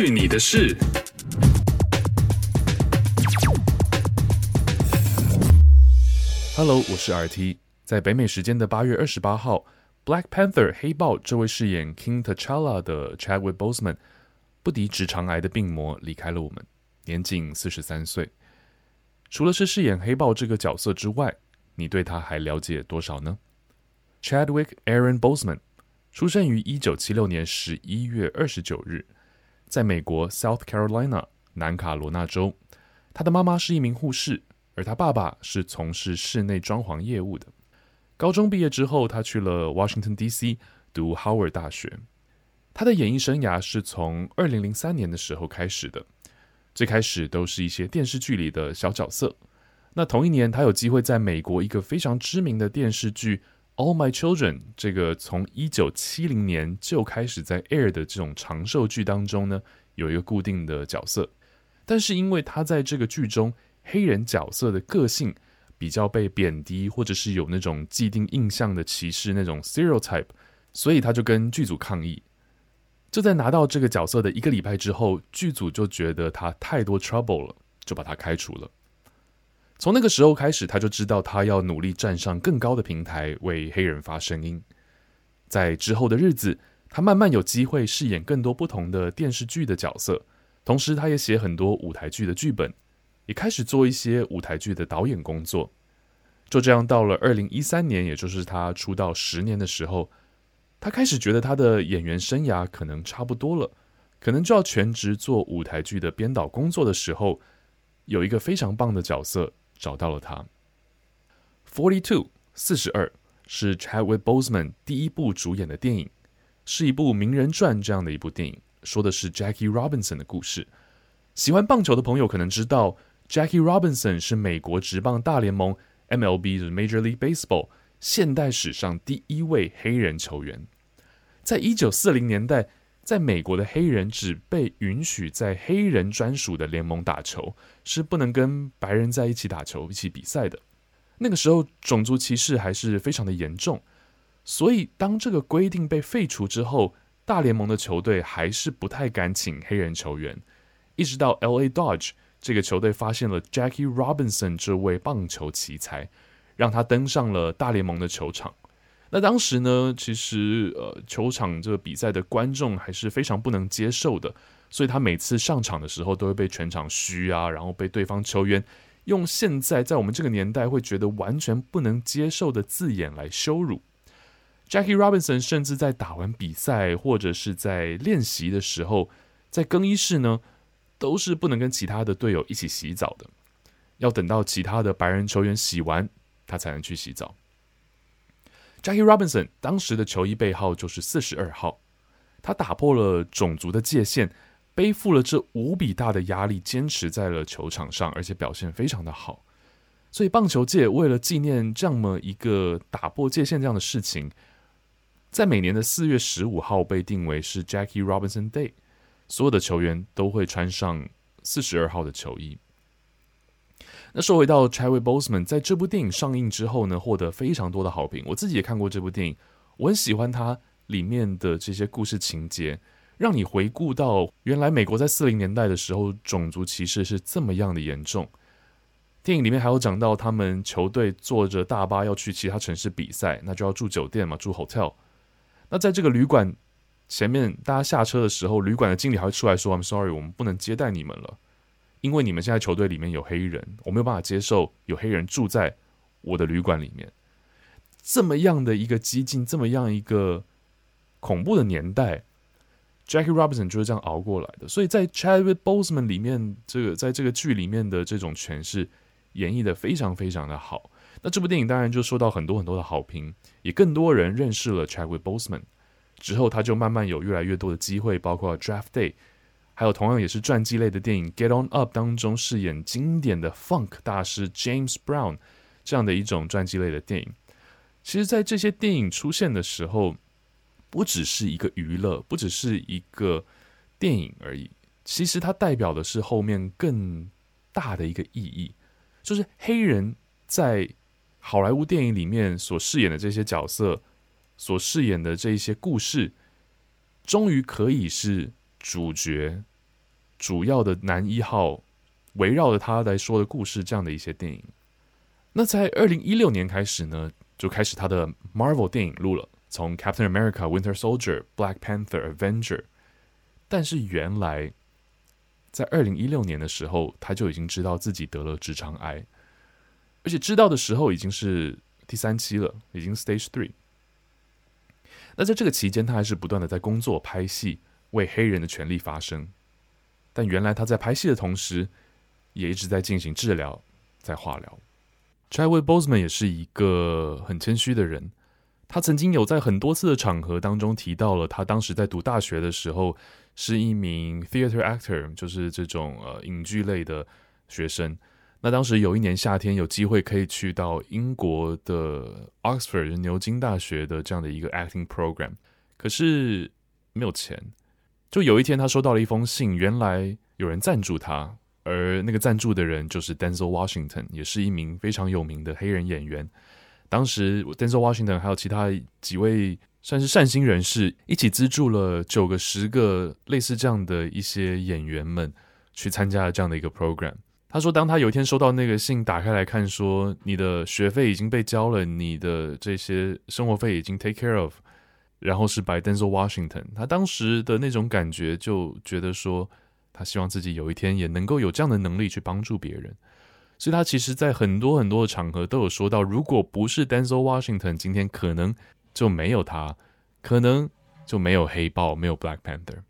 去你的事！Hello，我是 RT。在北美时间的八月二十八号，《Black Panther》黑豹这位饰演 King T'Challa 的 Chadwick Boseman 不敌直肠癌的病魔离开了我们，年仅四十三岁。除了是饰演黑豹这个角色之外，你对他还了解多少呢？Chadwick Aaron Boseman 出生于一九七六年十一月二十九日，在美国 South Carolina 南卡罗纳州。他的妈妈是一名护士，而他爸爸是从事室内装潢业务的。高中毕业之后，他去了 Washington D.C. 读 Howard 大学。他的演艺生涯是从二零零三年的时候开始的。最开始都是一些电视剧里的小角色。那同一年，他有机会在美国一个非常知名的电视剧《All My Children》这个从一九七零年就开始在 air 的这种长寿剧当中呢，有一个固定的角色。但是因为他在这个剧中黑人角色的个性比较被贬低，或者是有那种既定印象的歧视那种 stereotype，所以他就跟剧组抗议。就在拿到这个角色的一个礼拜之后，剧组就觉得他太多 trouble 了，就把他开除了。从那个时候开始，他就知道他要努力站上更高的平台，为黑人发声音。在之后的日子，他慢慢有机会饰演更多不同的电视剧的角色，同时他也写很多舞台剧的剧本，也开始做一些舞台剧的导演工作。就这样，到了二零一三年，也就是他出道十年的时候。他开始觉得他的演员生涯可能差不多了，可能就要全职做舞台剧的编导工作的时候，有一个非常棒的角色找到了他。Forty Two 四十二是 Chadwick Boseman 第一部主演的电影，是一部名人传这样的一部电影，说的是 Jackie Robinson 的故事。喜欢棒球的朋友可能知道，Jackie Robinson 是美国职棒大联盟 MLB 的 Major League Baseball。现代史上第一位黑人球员，在一九四零年代，在美国的黑人只被允许在黑人专属的联盟打球，是不能跟白人在一起打球、一起比赛的。那个时候，种族歧视还是非常的严重，所以当这个规定被废除之后，大联盟的球队还是不太敢请黑人球员。一直到 LA Dodge 这个球队发现了 Jackie Robinson 这位棒球奇才。让他登上了大联盟的球场。那当时呢，其实呃，球场这个比赛的观众还是非常不能接受的，所以他每次上场的时候都会被全场嘘啊，然后被对方球员用现在在我们这个年代会觉得完全不能接受的字眼来羞辱。Jackie Robinson 甚至在打完比赛或者是在练习的时候，在更衣室呢，都是不能跟其他的队友一起洗澡的，要等到其他的白人球员洗完。他才能去洗澡。Jackie Robinson 当时的球衣背号就是四十二号，他打破了种族的界限，背负了这无比大的压力，坚持在了球场上，而且表现非常的好。所以棒球界为了纪念这么一个打破界限这样的事情，在每年的四月十五号被定为是 Jackie Robinson Day，所有的球员都会穿上四十二号的球衣。那说回到 c h a d w i c Boseman，在这部电影上映之后呢，获得非常多的好评。我自己也看过这部电影，我很喜欢它里面的这些故事情节，让你回顾到原来美国在四零年代的时候，种族歧视是这么样的严重。电影里面还有讲到，他们球队坐着大巴要去其他城市比赛，那就要住酒店嘛，住 hotel。那在这个旅馆前面，大家下车的时候，旅馆的经理还会出来说：“I'm sorry，我们不能接待你们了。”因为你们现在球队里面有黑人，我没有办法接受有黑人住在我的旅馆里面。这么样的一个激进，这么样一个恐怖的年代，Jackie Robinson 就是这样熬过来的。所以在 Chadwick Boseman 里面，这个在这个剧里面的这种诠释演绎的非常非常的好。那这部电影当然就受到很多很多的好评，也更多人认识了 Chadwick Boseman。之后他就慢慢有越来越多的机会，包括 Draft Day。还有同样也是传记类的电影《Get On Up》当中饰演经典的 Funk 大师 James Brown 这样的一种传记类的电影，其实，在这些电影出现的时候，不只是一个娱乐，不只是一个电影而已，其实它代表的是后面更大的一个意义，就是黑人在好莱坞电影里面所饰演的这些角色，所饰演的这一些故事，终于可以是主角。主要的男一号围绕着他来说的故事这样的一些电影。那在二零一六年开始呢，就开始他的 Marvel 电影路了，从 Captain America、Winter Soldier、Black Panther、Avenger。但是原来在二零一六年的时候，他就已经知道自己得了直肠癌，而且知道的时候已经是第三期了，已经 Stage Three。那在这个期间，他还是不断的在工作、拍戏，为黑人的权利发声。但原来他在拍戏的同时，也一直在进行治疗，在化疗。c h a d w i c Boseman 也是一个很谦虚的人，他曾经有在很多次的场合当中提到了，他当时在读大学的时候是一名 theater actor，就是这种呃影剧类的学生。那当时有一年夏天，有机会可以去到英国的 Oxford 牛津大学的这样的一个 acting program，可是没有钱。就有一天，他收到了一封信，原来有人赞助他，而那个赞助的人就是 Denzel Washington，也是一名非常有名的黑人演员。当时 Denzel Washington 还有其他几位算是善心人士，一起资助了九个、十个类似这样的一些演员们去参加了这样的一个 program。他说：“当他有一天收到那个信，打开来看，说你的学费已经被交了，你的这些生活费已经 take care of，然后是 by Denzel Washington。他当时的那种感觉，就觉得说，他希望自己有一天也能够有这样的能力去帮助别人。所以，他其实在很多很多的场合都有说到，如果不是 Denzel Washington，今天可能就没有他，可能就没有黑豹，没有 Black Panther，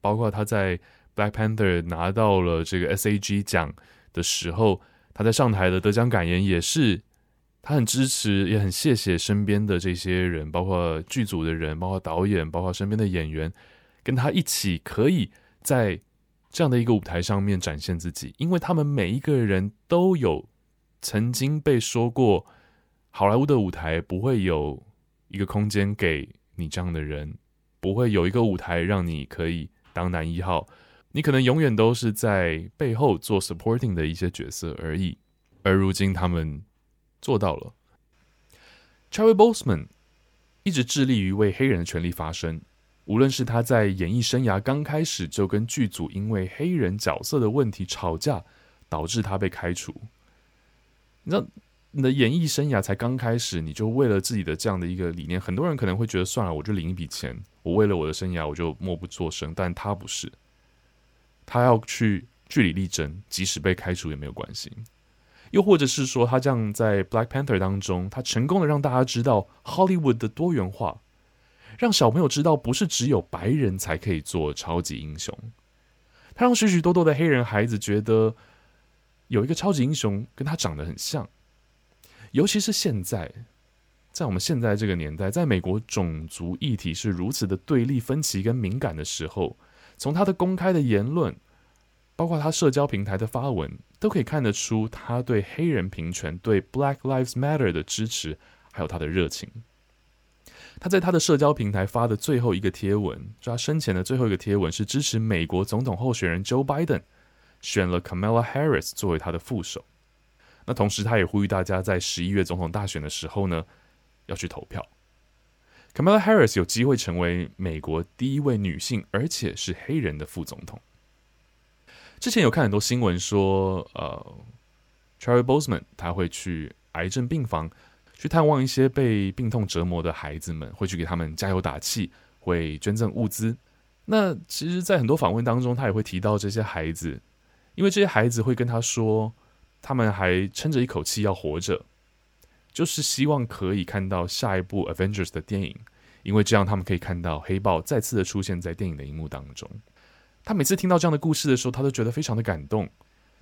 包括他在。” Black Panther 拿到了这个 SAG 奖的时候，他在上台的得奖感言也是，他很支持，也很谢谢身边的这些人，包括剧组的人，包括导演，包括身边的演员，跟他一起可以在这样的一个舞台上面展现自己，因为他们每一个人都有曾经被说过，好莱坞的舞台不会有一个空间给你这样的人，不会有一个舞台让你可以当男一号。你可能永远都是在背后做 supporting 的一些角色而已，而如今他们做到了。Cherry Boseman 一直致力于为黑人的权利发声，无论是他在演艺生涯刚开始就跟剧组因为黑人角色的问题吵架，导致他被开除。你知道，你的演艺生涯才刚开始，你就为了自己的这样的一个理念，很多人可能会觉得算了，我就领一笔钱，我为了我的生涯，我就默不作声。但他不是。他要去据理力争，即使被开除也没有关系。又或者是说，他这样在《Black Panther》当中，他成功的让大家知道 Hollywood 的多元化，让小朋友知道不是只有白人才可以做超级英雄。他让许许多多的黑人孩子觉得有一个超级英雄跟他长得很像。尤其是现在，在我们现在这个年代，在美国种族议题是如此的对立、分歧跟敏感的时候。从他的公开的言论，包括他社交平台的发文，都可以看得出他对黑人平权、对 Black Lives Matter 的支持，还有他的热情。他在他的社交平台发的最后一个贴文，就他生前的最后一个贴文，是支持美国总统候选人 Joe Biden，选了 Kamala Harris 作为他的副手。那同时，他也呼吁大家在十一月总统大选的时候呢，要去投票。Kamala Harris 有机会成为美国第一位女性，而且是黑人的副总统。之前有看很多新闻说，呃，Chadwick Boseman 他会去癌症病房去探望一些被病痛折磨的孩子们，会去给他们加油打气，会捐赠物资。那其实，在很多访问当中，他也会提到这些孩子，因为这些孩子会跟他说，他们还撑着一口气要活着。就是希望可以看到下一部 Avengers 的电影，因为这样他们可以看到黑豹再次的出现在电影的荧幕当中。他每次听到这样的故事的时候，他都觉得非常的感动。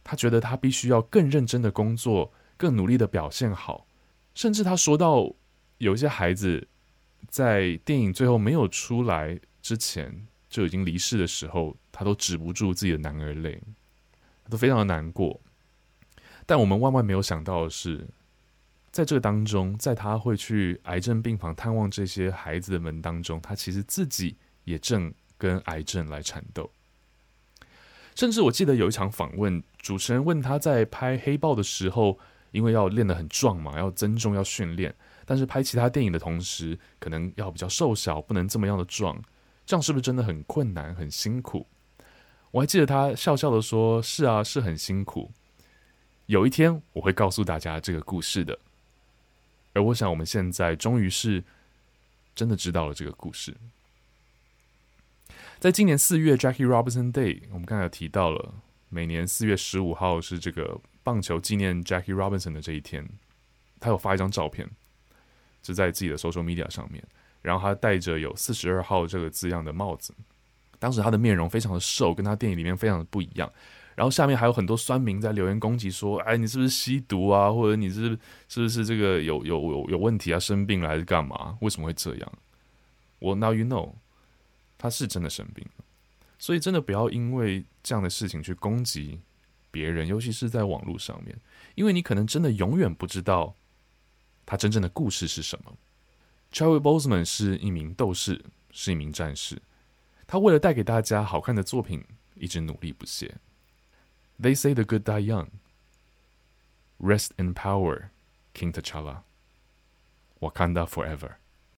他觉得他必须要更认真的工作，更努力的表现好。甚至他说到，有一些孩子在电影最后没有出来之前就已经离世的时候，他都止不住自己的男儿泪，他都非常的难过。但我们万万没有想到的是。在这个当中，在他会去癌症病房探望这些孩子的门当中，他其实自己也正跟癌症来缠斗。甚至我记得有一场访问，主持人问他在拍《黑豹》的时候，因为要练得很壮嘛，要增重，要训练，但是拍其他电影的同时，可能要比较瘦小，不能这么样的壮，这样是不是真的很困难、很辛苦？我还记得他笑笑的说：“是啊，是很辛苦。有一天我会告诉大家这个故事的。”而我想，我们现在终于是真的知道了这个故事。在今年四月，Jackie Robinson Day，我们刚才有提到了，每年四月十五号是这个棒球纪念 Jackie Robinson 的这一天。他有发一张照片，就在自己的 social media 上面，然后他戴着有四十二号这个字样的帽子。当时他的面容非常的瘦，跟他电影里面非常的不一样。然后下面还有很多酸民在留言攻击说：“哎，你是不是吸毒啊？或者你是是不是这个有有有有问题啊？生病了还是干嘛？为什么会这样？”我 now you know，他是真的生病了。所以真的不要因为这样的事情去攻击别人，尤其是在网络上面，因为你可能真的永远不知道他真正的故事是什么。Chadwick Boseman 是一名斗士，是一名战士，他为了带给大家好看的作品，一直努力不懈。They say the good die young. Rest in power, King T'Challa. Wakanda forever.